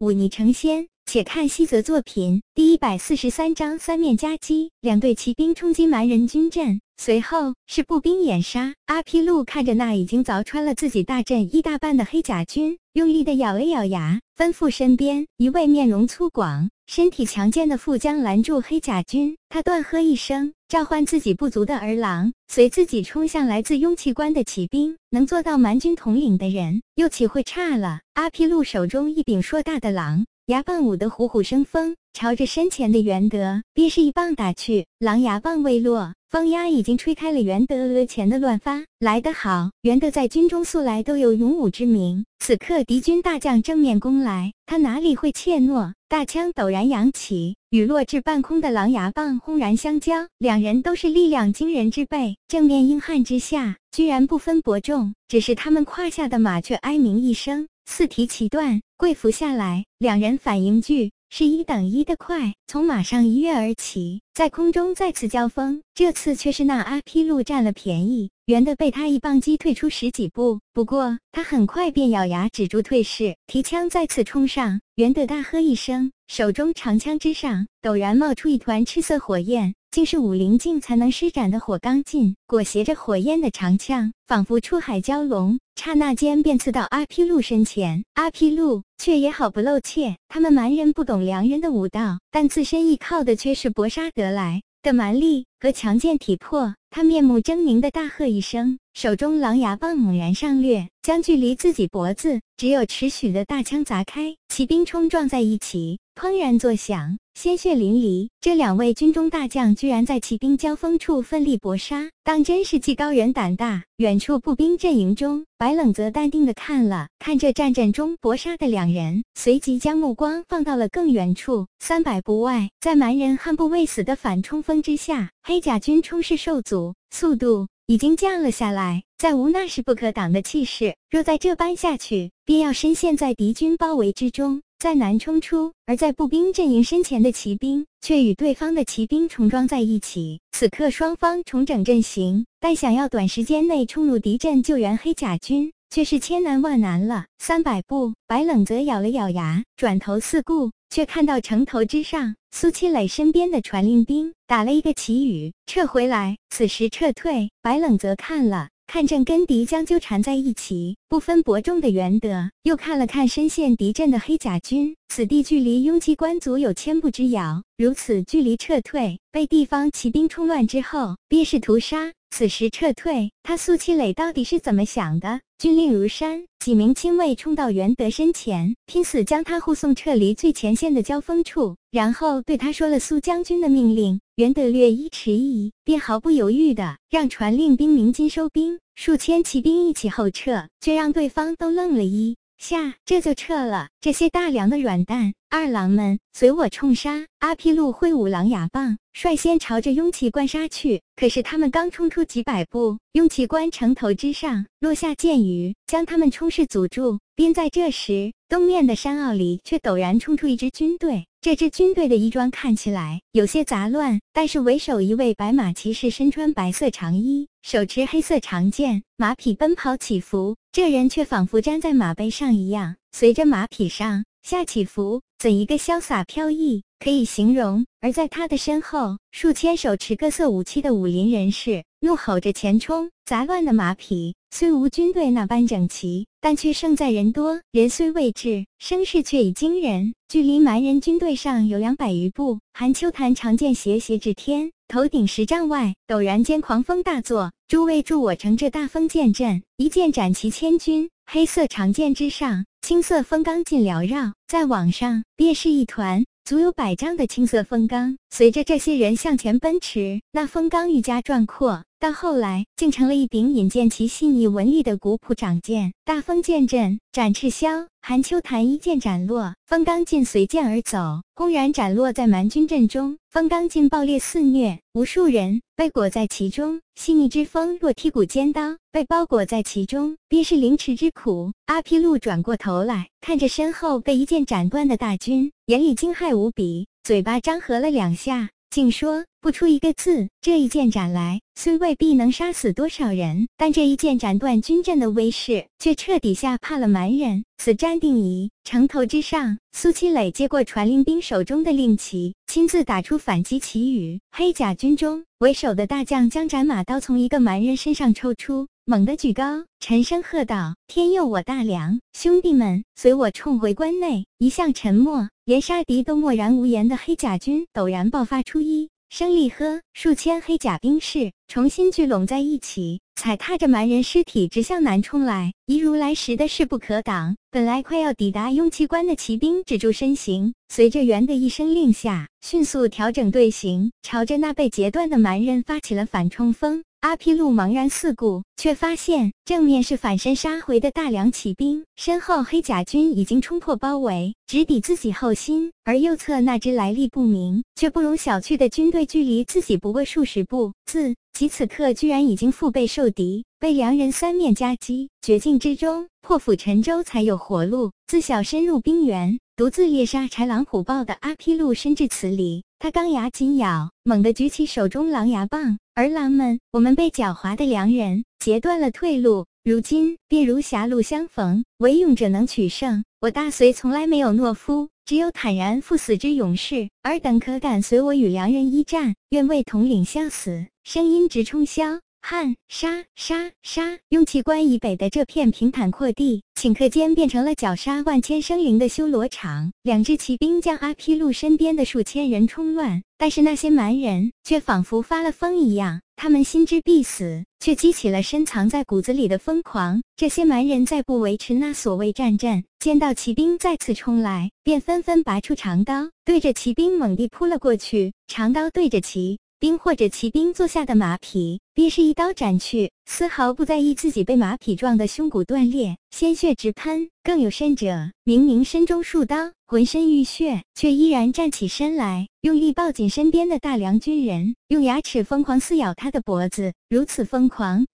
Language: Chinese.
忤逆成仙。且看西泽作品第一百四十三章三面夹击，两队骑兵冲击蛮人军阵，随后是步兵掩杀。阿皮路看着那已经凿穿了自己大阵一大半的黑甲军，用力的咬了咬牙，吩咐身边一位面容粗犷、身体强健的副将拦住黑甲军。他断喝一声。召唤自己部族的儿郎，随自己冲向来自雍气关的骑兵。能做到蛮军统领的人，又岂会差了？阿皮路手中一柄硕大的狼牙棒舞得虎虎生风，朝着身前的元德便是一棒打去。狼牙棒未落，风压已经吹开了元德额前的乱发。来得好！元德在军中素来都有勇武之名，此刻敌军大将正面攻来，他哪里会怯懦？大枪陡然扬起。与落至半空的狼牙棒轰然相交，两人都是力量惊人之辈，正面硬汉之下，居然不分伯仲。只是他们胯下的马却哀鸣一声，四蹄齐断，跪伏下来。两人反应俱是一等一的快，从马上一跃而起，在空中再次交锋。这次却是那阿披路占了便宜。圆的被他一棒击退出十几步，不过他很快便咬牙止住退势，提枪再次冲上。圆的大喝一声，手中长枪之上陡然冒出一团赤色火焰，竟是武灵境才能施展的火罡劲。裹挟着火焰的长枪，仿佛出海蛟龙，刹那间便刺到阿披路身前。阿披路却也好不露怯，他们蛮人不懂良人的武道，但自身依靠的却是搏杀得来。的蛮力和强健体魄，他面目狰狞的大喝一声，手中狼牙棒猛然上掠，将距离自己脖子只有尺许的大枪砸开，骑兵冲撞在一起，砰然作响。鲜血淋漓，这两位军中大将居然在骑兵交锋处奋力搏杀，当真是技高人胆大。远处步兵阵营中，白冷则淡定的看了看这战阵中搏杀的两人，随即将目光放到了更远处，三百步外，在蛮人悍不畏死的反冲锋之下，黑甲军冲势受阻，速度已经降了下来，再无那势不可挡的气势。若再这般下去，便要深陷在敌军包围之中。再难冲出，而在步兵阵营身前的骑兵却与对方的骑兵重装在一起。此刻双方重整阵型，但想要短时间内冲入敌阵救援黑甲军，却是千难万难了。三百步，白冷泽咬了咬牙，转头四顾，却看到城头之上苏七磊身边的传令兵打了一个旗语，撤回来。此时撤退，白冷泽看了。看正跟敌将纠缠在一起，不分伯仲的元德，又看了看深陷敌阵的黑甲军，此地距离雍基官族有千步之遥，如此距离撤退，被地方骑兵冲乱之后，便是屠杀。此时撤退，他苏七磊到底是怎么想的？军令如山，几名亲卫冲到元德身前，拼死将他护送撤离最前线的交锋处，然后对他说了苏将军的命令。元德略一迟疑，便毫不犹豫的让传令兵鸣金收兵，数千骑兵一起后撤，却让对方都愣了一下，这就撤了。这些大梁的软蛋，二郎们随我冲杀！阿皮路挥舞狼牙棒，率先朝着雍奇关杀去。可是他们刚冲出几百步，雍奇关城头之上落下箭雨，将他们冲势阻住。便在这时，东面的山坳里却陡然冲出一支军队。这支军队的衣装看起来有些杂乱，但是为首一位白马骑士身穿白色长衣，手持黑色长剑，马匹奔跑起伏。这人却仿佛粘在马背上一样，随着马匹上下起伏，怎一个潇洒飘逸，可以形容。而在他的身后，数千手持各色武器的武林人士怒吼着前冲。杂乱的马匹虽无军队那般整齐，但却胜在人多。人虽未至，声势却已惊人。距离蛮人军队上有两百余步，韩秋潭长剑斜斜指天，头顶十丈外，陡然间狂风大作。诸位助我乘这大风剑阵，一剑斩其千军。黑色长剑之上，青色风罡劲缭绕，在网上便是一团。足有百丈的青色风罡，随着这些人向前奔驰，那风罡愈加壮阔，到后来竟成了一柄引荐其细腻纹理的古朴长剑。大风剑阵展赤霄，韩秋潭一剑斩落，风罡劲随剑而走，轰然斩落在蛮军阵中。风罡劲爆裂肆虐，无数人被裹在其中。细腻之风若剔骨尖刀，被包裹在其中，便是凌迟之苦。阿皮路转过头来，看着身后被一剑斩断的大军，眼里惊骇无比，嘴巴张合了两下。竟说不出一个字。这一剑斩来，虽未必能杀死多少人，但这一剑斩断军阵的威势，却彻底吓怕了蛮人。此战定矣。城头之上，苏七磊接过传令兵手中的令旗，亲自打出反击旗语。黑甲军中为首的大将将斩马刀从一个蛮人身上抽出。猛地举高，沉声喝道：“天佑我大梁！兄弟们，随我冲回关内！”一向沉默，连杀敌都默然无言的黑甲军，陡然爆发出一声厉喝，数千黑甲兵士重新聚拢在一起，踩踏着蛮人尸体直向南冲来，一如来时的势不可挡。本来快要抵达雍气关的骑兵止住身形，随着元的一声令下，迅速调整队形，朝着那被截断的蛮人发起了反冲锋。阿皮路茫然四顾，却发现正面是反身杀回的大梁骑兵，身后黑甲军已经冲破包围，直抵自己后心。而右侧那支来历不明却不容小觑的军队，距离自己不过数十步，自己此刻居然已经腹背受敌，被梁人三面夹击，绝境之中破釜沉舟才有活路。自小深入冰原，独自猎杀豺狼虎豹的阿皮路深至此里，他钢牙紧咬，猛地举起手中狼牙棒。儿郎们，我们被狡猾的良人截断了退路，如今便如狭路相逢，唯勇者能取胜。我大隋从来没有懦夫，只有坦然赴死之勇士。尔等可敢随我与良人一战？愿为统领相死！声音直冲霄。汉杀杀杀！用气关以北的这片平坦阔地，顷刻间变成了绞杀万千生灵的修罗场。两支骑兵将阿披路身边的数千人冲乱，但是那些蛮人却仿佛发了疯一样，他们心知必死，却激起了深藏在骨子里的疯狂。这些蛮人再不维持那所谓战阵，见到骑兵再次冲来，便纷纷拔出长刀，对着骑兵猛地扑了过去。长刀对着骑。兵或者骑兵坐下的马匹，便是一刀斩去，丝毫不在意自己被马匹撞得胸骨断裂、鲜血直喷。更有甚者，明明身中数刀，浑身浴血，却依然站起身来，用力抱紧身边的大梁军人，用牙齿疯狂撕咬他的脖子。如此疯狂，